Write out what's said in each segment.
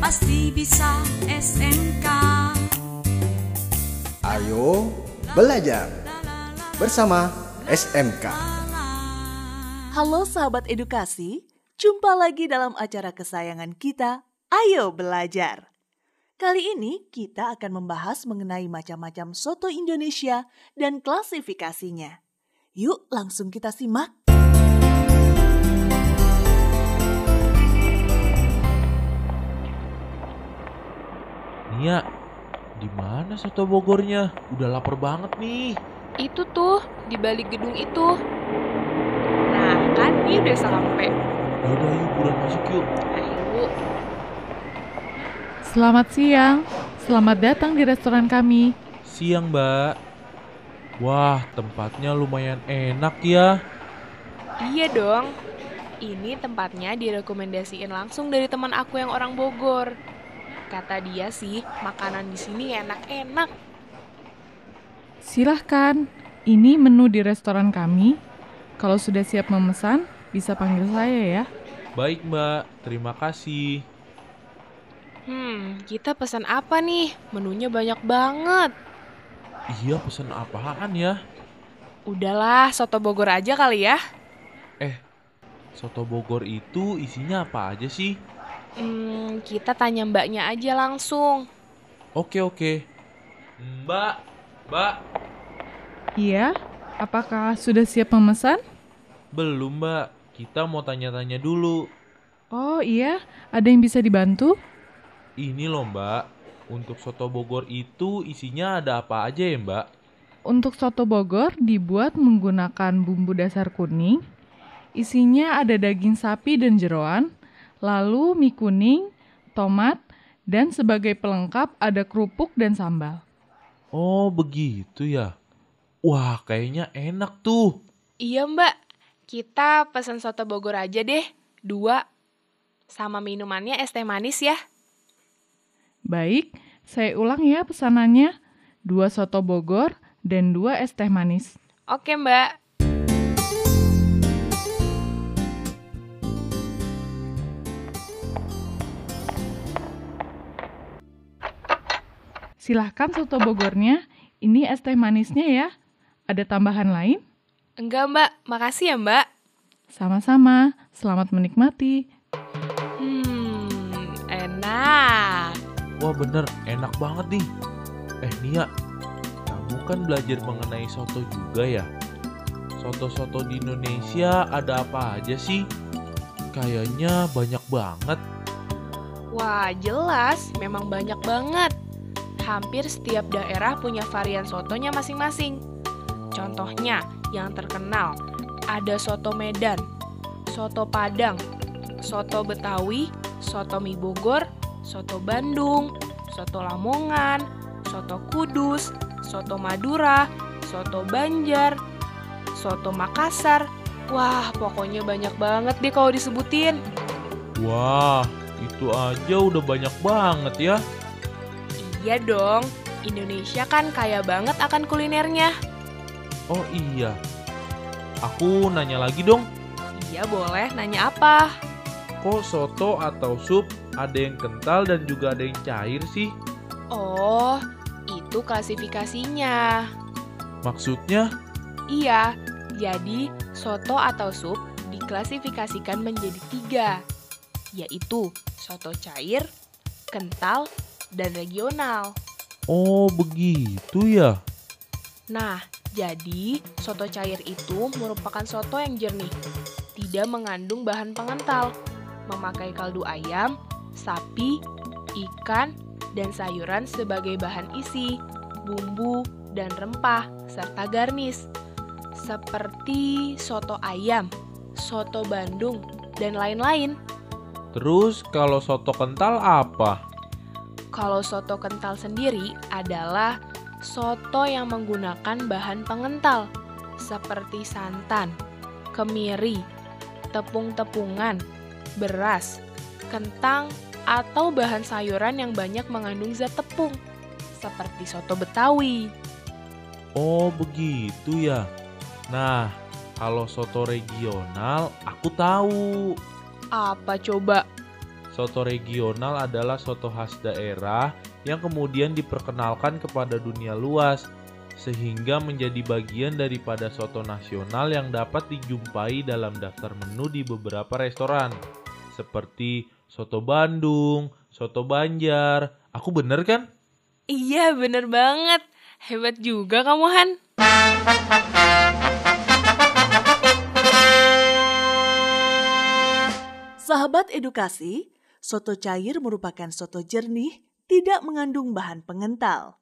pasti bisa SMK. Ayo belajar bersama SMK. Halo sahabat edukasi, jumpa lagi dalam acara kesayangan kita, Ayo Belajar. Kali ini kita akan membahas mengenai macam-macam soto Indonesia dan klasifikasinya. Yuk langsung kita simak. Nia, di mana soto Bogornya? Udah lapar banget nih. Itu tuh, di balik gedung itu. Nah, kan ini udah sampai. Yaudah yuk, buruan masuk yuk. Ayo. Selamat siang, selamat datang di restoran kami. Siang, Mbak. Wah, tempatnya lumayan enak ya. Iya dong. Ini tempatnya direkomendasiin langsung dari teman aku yang orang Bogor. Kata dia sih, makanan di sini enak-enak. Silahkan, ini menu di restoran kami. Kalau sudah siap memesan, bisa panggil saya ya. Baik, Mbak. Terima kasih. Hmm, kita pesan apa nih? Menunya banyak banget. Iya, pesan apaan ya? Udahlah, soto Bogor aja kali ya. Eh, soto Bogor itu isinya apa aja sih? Hmm, kita tanya mbaknya aja langsung. Oke, oke. Mbak, Mbak. Iya, apakah sudah siap memesan? Belum, Mbak. Kita mau tanya-tanya dulu. Oh iya, ada yang bisa dibantu? Ini loh, Mbak. Untuk soto Bogor itu isinya ada apa aja ya, Mbak? Untuk soto Bogor dibuat menggunakan bumbu dasar kuning. Isinya ada daging sapi dan jeroan, lalu mie kuning, tomat, dan sebagai pelengkap ada kerupuk dan sambal. Oh, begitu ya. Wah, kayaknya enak tuh. Iya mbak, kita pesan soto Bogor aja deh, dua. Sama minumannya es teh manis ya. Baik, saya ulang ya pesanannya. Dua soto Bogor dan dua es teh manis. Oke mbak. Silahkan soto Bogornya, ini es teh manisnya ya. Ada tambahan lain? Enggak mbak, makasih ya mbak. Sama-sama, selamat menikmati. Hmm, enak. Wah, bener. Enak banget nih. Eh, Nia. Kamu kan belajar mengenai soto juga ya? Soto-soto di Indonesia ada apa aja sih? Kayaknya banyak banget. Wah, jelas, memang banyak banget. Hampir setiap daerah punya varian sotonya masing-masing. Contohnya, yang terkenal ada soto Medan, soto Padang, soto Betawi, soto mie Bogor, soto Bandung, soto Lamongan, soto Kudus, soto Madura, soto Banjar, soto Makassar. Wah, pokoknya banyak banget deh kalau disebutin. Wah, itu aja udah banyak banget ya. Iya dong, Indonesia kan kaya banget akan kulinernya. Oh iya. Aku nanya lagi dong. Iya boleh, nanya apa? Kok soto atau sup ada yang kental dan juga ada yang cair sih? Oh, itu klasifikasinya. Maksudnya? Iya, jadi soto atau sup diklasifikasikan menjadi tiga, yaitu soto cair, kental, dan regional. Oh, begitu ya. Nah, jadi soto cair itu merupakan soto yang jernih, tidak mengandung bahan pengental, memakai kaldu ayam, sapi, ikan, dan sayuran sebagai bahan isi, bumbu, dan rempah, serta garnis. Seperti soto ayam, soto Bandung, dan lain-lain. Terus kalau soto kental apa? Kalau soto kental sendiri adalah soto yang menggunakan bahan pengental seperti santan, kemiri, tepung-tepungan, beras, kentang, atau bahan sayuran yang banyak mengandung zat tepung seperti soto Betawi. Oh, begitu ya. Nah, kalau soto regional aku tahu. Apa coba? Soto regional adalah soto khas daerah yang kemudian diperkenalkan kepada dunia luas sehingga menjadi bagian daripada soto nasional yang dapat dijumpai dalam daftar menu di beberapa restoran seperti soto Bandung, soto Banjar. Aku bener kan? Iya, bener banget. Hebat juga kamu, Han. Sahabat edukasi, soto cair merupakan soto jernih, tidak mengandung bahan pengental.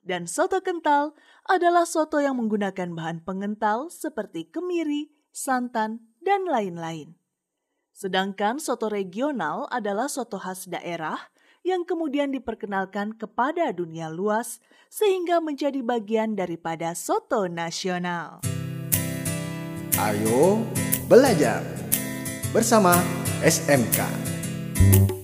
Dan soto kental adalah soto yang menggunakan bahan pengental seperti kemiri, santan, dan lain-lain. Sedangkan soto regional adalah soto khas daerah yang kemudian diperkenalkan kepada dunia luas sehingga menjadi bagian daripada soto nasional. Ayo belajar bersama SMK. Ayo